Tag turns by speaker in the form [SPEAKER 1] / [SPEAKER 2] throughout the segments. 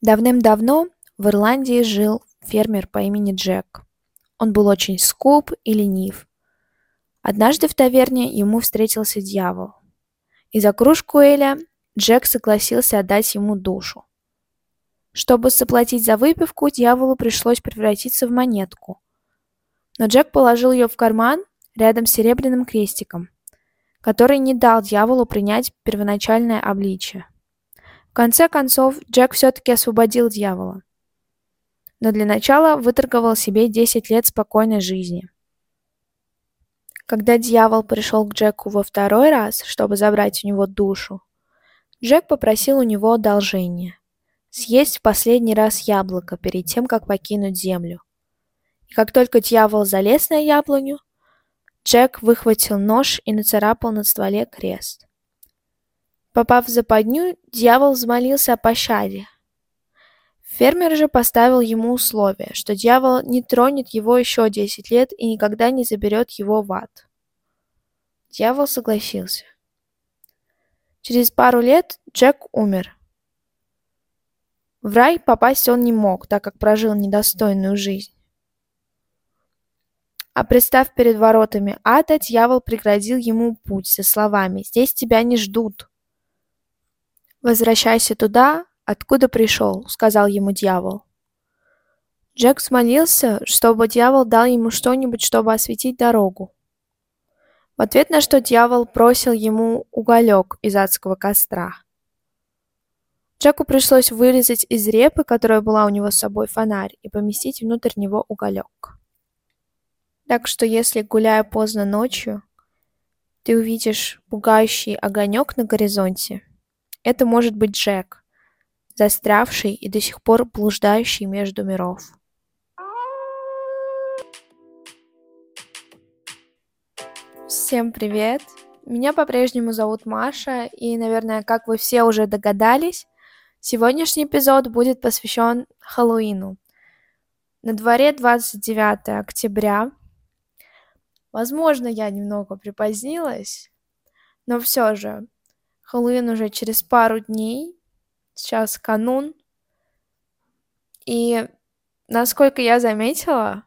[SPEAKER 1] Давным-давно в Ирландии жил фермер по имени Джек. Он был очень скуп и ленив. Однажды в таверне ему встретился дьявол. И за кружку Эля Джек согласился отдать ему душу. Чтобы заплатить за выпивку, дьяволу пришлось превратиться в монетку. Но Джек положил ее в карман рядом с серебряным крестиком, который не дал дьяволу принять первоначальное обличие. В конце концов, Джек все-таки освободил дьявола. Но для начала выторговал себе 10 лет спокойной жизни. Когда дьявол пришел к Джеку во второй раз, чтобы забрать у него душу, Джек попросил у него одолжения – съесть в последний раз яблоко перед тем, как покинуть землю. И как только дьявол залез на яблоню, Джек выхватил нож и нацарапал на стволе крест. Попав в западню, дьявол взмолился о пощаде. Фермер же поставил ему условие, что дьявол не тронет его еще десять лет и никогда не заберет его в ад. Дьявол согласился. Через пару лет Джек умер. В рай попасть он не мог, так как прожил недостойную жизнь. А представ перед воротами ада, дьявол преградил ему путь со словами «Здесь тебя не ждут». «Возвращайся туда, откуда пришел», — сказал ему дьявол. Джек смолился, чтобы дьявол дал ему что-нибудь, чтобы осветить дорогу. В ответ на что дьявол бросил ему уголек из адского костра. Джеку пришлось вырезать из репы, которая была у него с собой, фонарь и поместить внутрь него уголек. Так что если, гуляя поздно ночью, ты увидишь пугающий огонек на горизонте, это может быть Джек, застрявший и до сих пор блуждающий между миров. Всем привет! Меня по-прежнему зовут Маша, и, наверное, как вы все уже догадались, сегодняшний эпизод будет посвящен Хэллоуину. На дворе 29 октября. Возможно, я немного припозднилась, но все же Хэллоуин уже через пару дней. Сейчас канун. И насколько я заметила,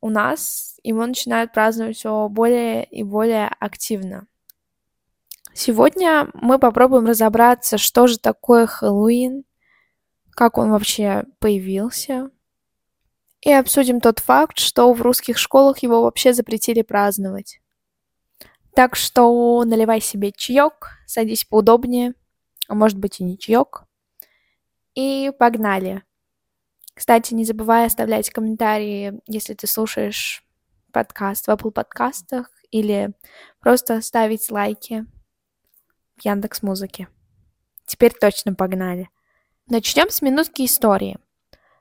[SPEAKER 1] у нас его начинают праздновать все более и более активно. Сегодня мы попробуем разобраться, что же такое Хэллоуин, как он вообще появился, и обсудим тот факт, что в русских школах его вообще запретили праздновать. Так что наливай себе чаек, садись поудобнее, а может быть и не чаек. И погнали. Кстати, не забывай оставлять комментарии, если ты слушаешь подкаст в Apple подкастах или просто ставить лайки в Яндекс Музыке. Теперь точно погнали. Начнем с минутки истории.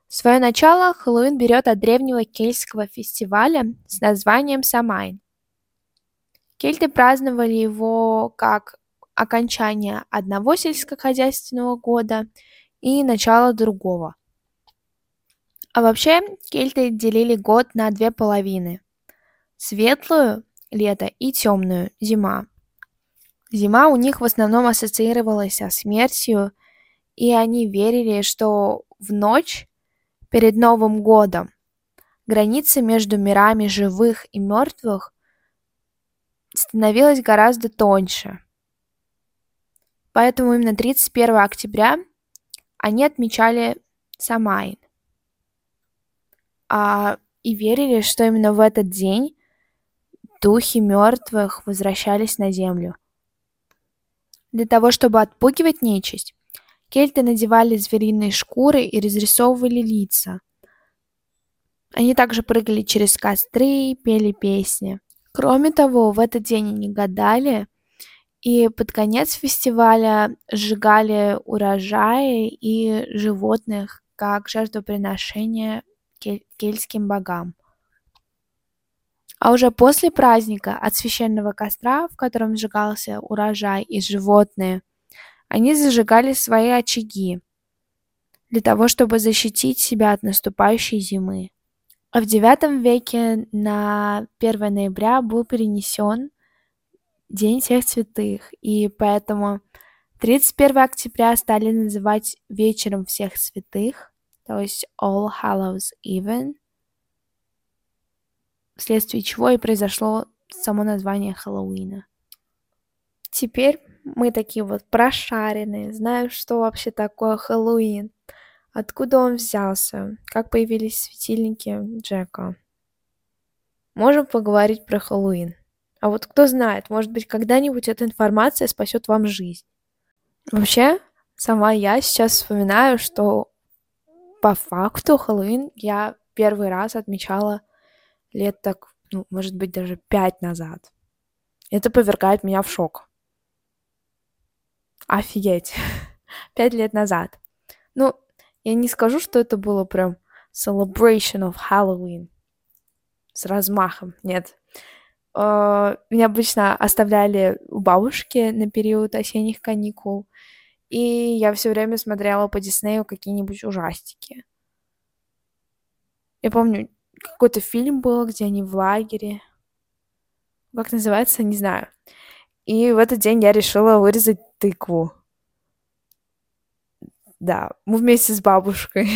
[SPEAKER 1] Свое начало Хэллоуин берет от древнего кельтского фестиваля с названием Самайн. Кельты праздновали его как окончание одного сельскохозяйственного года и начало другого. А вообще кельты делили год на две половины. Светлую – лето и темную – зима. Зима у них в основном ассоциировалась со смертью, и они верили, что в ночь перед Новым годом граница между мирами живых и мертвых становилась гораздо тоньше. Поэтому именно 31 октября они отмечали Самайн. А, и верили, что именно в этот день духи мертвых возвращались на землю. Для того, чтобы отпугивать нечисть, кельты надевали звериные шкуры и разрисовывали лица. Они также прыгали через костры, пели песни. Кроме того, в этот день они гадали, и под конец фестиваля сжигали урожаи и животных как жертвоприношение кель- кельтским богам. А уже после праздника от священного костра, в котором сжигался урожай и животные, они зажигали свои очаги для того, чтобы защитить себя от наступающей зимы. А в IX веке на 1 ноября был перенесен День всех святых, и поэтому 31 октября стали называть вечером всех святых, то есть All Hallows Even, вследствие чего и произошло само название Хэллоуина. Теперь мы такие вот прошаренные, знаем, что вообще такое Хэллоуин, откуда он взялся, как появились светильники Джека. Можем поговорить про Хэллоуин. А вот кто знает, может быть, когда-нибудь эта информация спасет вам жизнь. Вообще, сама я сейчас вспоминаю, что по факту Хэллоуин я первый раз отмечала лет так, ну, может быть, даже пять назад. Это повергает меня в шок. Офигеть. Пять лет назад. Ну, я не скажу, что это было прям celebration of Halloween с размахом. Нет. Uh, меня обычно оставляли у бабушки на период осенних каникул, и я все время смотрела по Диснею какие-нибудь ужастики. Я помню, какой-то фильм был, где они в лагере. Как называется, не знаю. И в этот день я решила вырезать тыкву. Да, мы вместе с бабушкой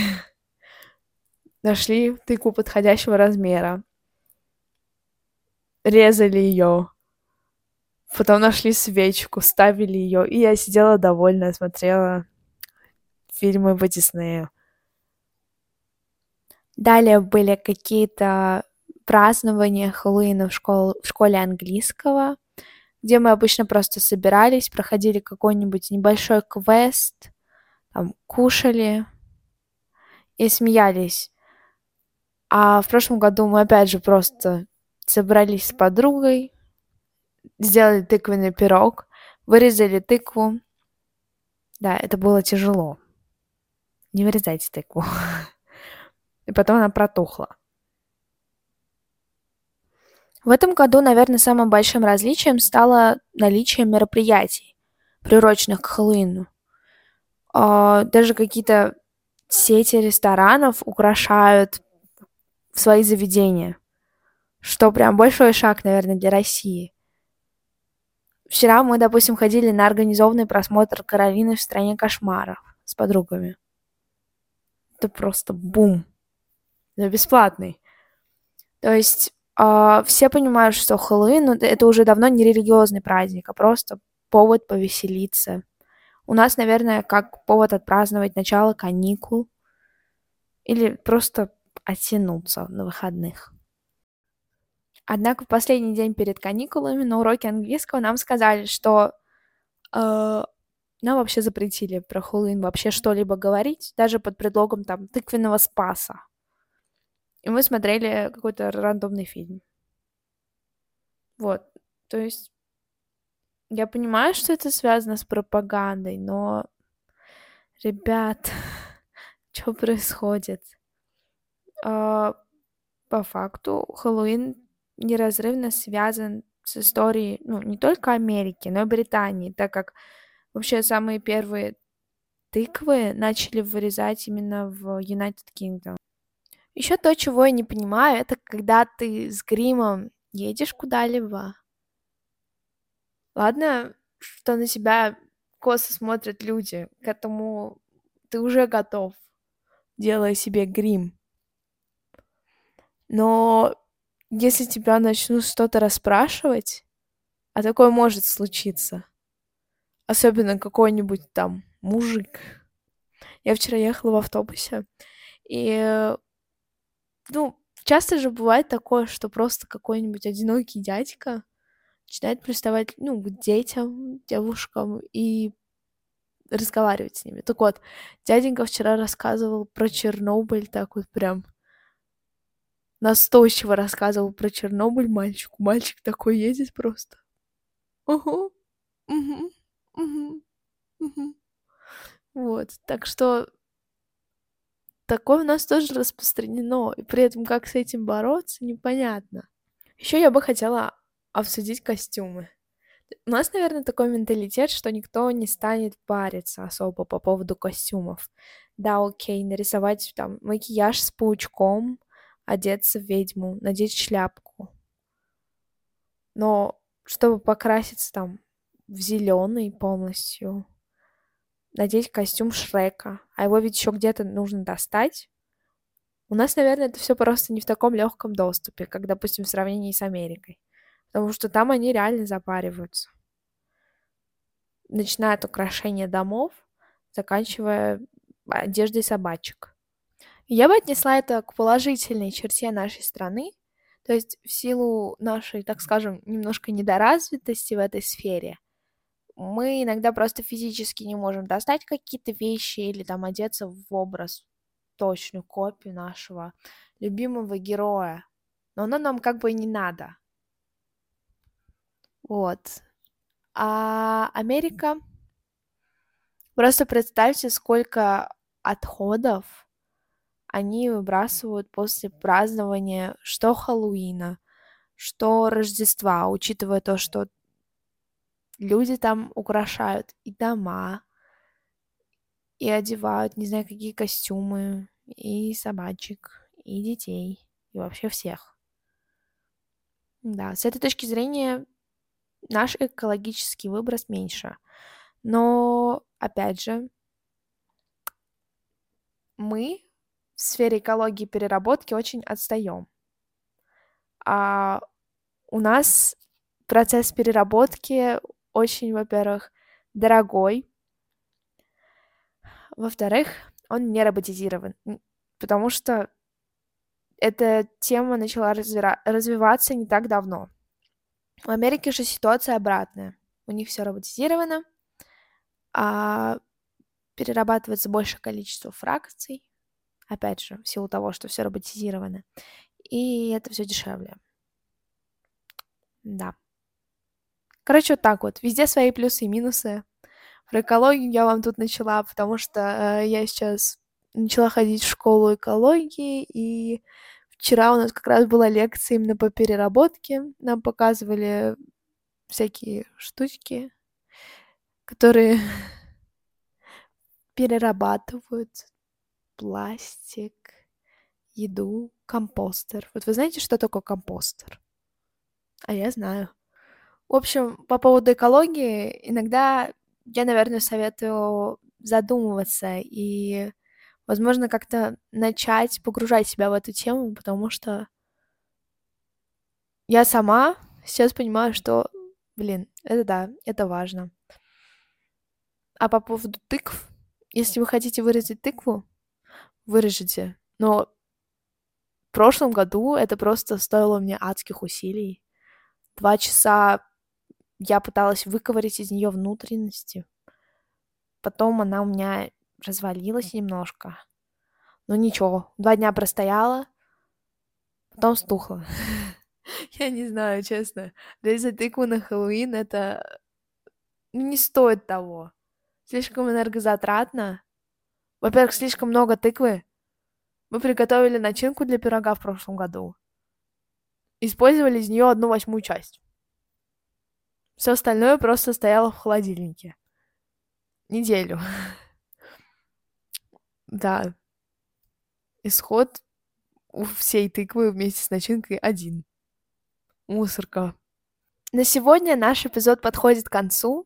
[SPEAKER 1] нашли тыкву подходящего размера. Резали ее. Потом нашли свечку, ставили ее, и я сидела довольная, смотрела фильмы по Диснею. Далее были какие-то празднования Хэллоуина в, школ... в школе английского где мы обычно просто собирались, проходили какой-нибудь небольшой квест, кушали и смеялись. А в прошлом году мы опять же просто собрались с подругой, сделали тыквенный пирог, вырезали тыкву. Да, это было тяжело. Не вырезайте тыкву. И потом она протухла. В этом году, наверное, самым большим различием стало наличие мероприятий, приуроченных к Хэллоуину. А, даже какие-то сети ресторанов украшают свои заведения, что прям большой шаг, наверное, для России. Вчера мы, допустим, ходили на организованный просмотр Каролины в стране кошмаров с подругами. Это просто бум. Это бесплатный. То есть а, все понимают, что Хэллоуин ну, это уже давно не религиозный праздник, а просто повод повеселиться. У нас, наверное, как повод отпраздновать начало каникул или просто оттянуться на выходных. Однако в последний день перед каникулами на уроке английского нам сказали, что э, нам вообще запретили про Хэллоуин вообще что-либо говорить, даже под предлогом там тыквенного спаса. И мы смотрели какой-то рандомный фильм. Вот. То есть я понимаю, что это связано с пропагандой, но, ребят, что происходит? А, по факту Хэллоуин неразрывно связан с историей, ну, не только Америки, но и Британии, так как вообще самые первые тыквы начали вырезать именно в United Kingdom. Еще то, чего я не понимаю, это когда ты с гримом едешь куда-либо. Ладно, что на тебя косо смотрят люди, к этому ты уже готов, делая себе грим. Но если тебя начнут что-то расспрашивать, а такое может случиться, особенно какой-нибудь там мужик. Я вчера ехала в автобусе, и ну, часто же бывает такое, что просто какой-нибудь одинокий дядька начинает приставать, ну, к детям, девушкам и разговаривать с ними. Так вот, дяденька вчера рассказывал про Чернобыль, так вот прям настойчиво рассказывал про Чернобыль мальчику. Мальчик такой едет просто. Угу, угу, угу, угу. Вот, так что такое у нас тоже распространено, и при этом как с этим бороться, непонятно. Еще я бы хотела обсудить костюмы. У нас, наверное, такой менталитет, что никто не станет париться особо по поводу костюмов. Да, окей, нарисовать там макияж с паучком, одеться в ведьму, надеть шляпку. Но чтобы покраситься там в зеленый полностью, надеть костюм Шрека, а его ведь еще где-то нужно достать. У нас, наверное, это все просто не в таком легком доступе, как, допустим, в сравнении с Америкой. Потому что там они реально запариваются. Начиная от украшения домов, заканчивая одеждой собачек. Я бы отнесла это к положительной черте нашей страны, то есть в силу нашей, так скажем, немножко недоразвитости в этой сфере, мы иногда просто физически не можем достать какие-то вещи или там одеться в образ, точную копию нашего любимого героя. Но оно нам как бы не надо. Вот. А Америка... Просто представьте, сколько отходов они выбрасывают после празднования что Хэллоуина, что Рождества, учитывая то, что люди там украшают и дома, и одевают, не знаю, какие костюмы, и собачек, и детей, и вообще всех. Да, с этой точки зрения наш экологический выброс меньше. Но, опять же, мы в сфере экологии переработки очень отстаем. А у нас процесс переработки очень, во-первых, дорогой, во-вторых, он не роботизирован, потому что эта тема начала разви- развиваться не так давно. В Америке же ситуация обратная. У них все роботизировано, а перерабатывается большее количество фракций, опять же, в силу того, что все роботизировано. И это все дешевле. Да. Короче, вот так вот. Везде свои плюсы и минусы. Про экологию я вам тут начала, потому что э, я сейчас начала ходить в школу экологии, и вчера у нас как раз была лекция именно по переработке. Нам показывали всякие штучки, которые перерабатывают пластик, еду, компостер. Вот вы знаете, что такое компостер? А я знаю. В общем, по поводу экологии, иногда я, наверное, советую задумываться и, возможно, как-то начать погружать себя в эту тему, потому что я сама сейчас понимаю, что, блин, это да, это важно. А по поводу тыкв, если вы хотите вырезать тыкву, вырежете. Но в прошлом году это просто стоило мне адских усилий. Два часа я пыталась выковырять из нее внутренности. Потом она у меня развалилась немножко. Но ничего, два дня простояла, потом стухла. Я не знаю, честно. Резать тыкву на Хэллоуин это ну, не стоит того. Слишком энергозатратно. Во-первых, слишком много тыквы. Мы приготовили начинку для пирога в прошлом году. Использовали из нее одну восьмую часть. Все остальное просто стояло в холодильнике. Неделю. Да. Исход у всей тыквы вместе с начинкой один. Мусорка. На сегодня наш эпизод подходит к концу.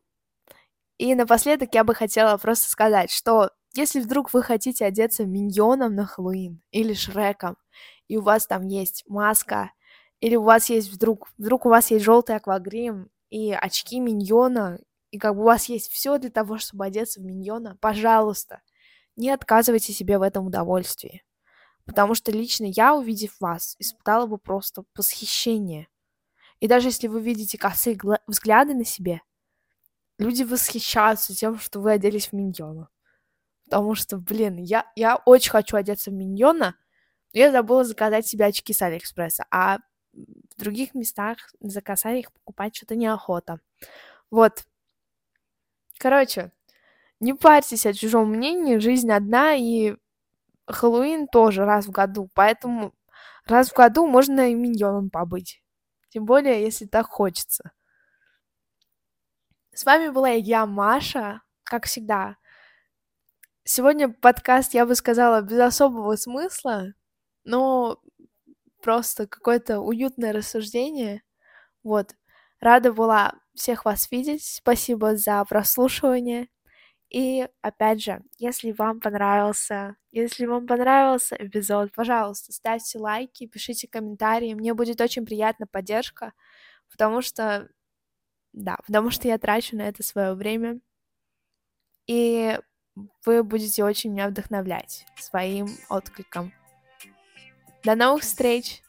[SPEAKER 1] И напоследок я бы хотела просто сказать, что если вдруг вы хотите одеться миньоном на Хэллоуин или Шреком, и у вас там есть маска, или у вас есть вдруг, вдруг у вас есть желтый аквагрим и очки миньона, и как бы у вас есть все для того, чтобы одеться в миньона, пожалуйста, не отказывайте себе в этом удовольствии. Потому что лично я, увидев вас, испытала бы просто восхищение. И даже если вы видите косые взгляды на себе, люди восхищаются тем, что вы оделись в миньона потому что, блин, я, я очень хочу одеться в миньона, но я забыла заказать себе очки с Алиэкспресса, а в других местах заказать их покупать что-то неохота. Вот. Короче, не парьтесь о чужом мнении, жизнь одна, и Хэллоуин тоже раз в году, поэтому раз в году можно и миньоном побыть. Тем более, если так хочется. С вами была я, Маша, как всегда. Сегодня подкаст, я бы сказала, без особого смысла, но просто какое-то уютное рассуждение. Вот. Рада была всех вас видеть. Спасибо за прослушивание. И опять же, если вам понравился, если вам понравился эпизод, пожалуйста, ставьте лайки, пишите комментарии. Мне будет очень приятна поддержка, потому что, да, потому что я трачу на это свое время. И вы будете очень меня вдохновлять своим откликом. До новых встреч!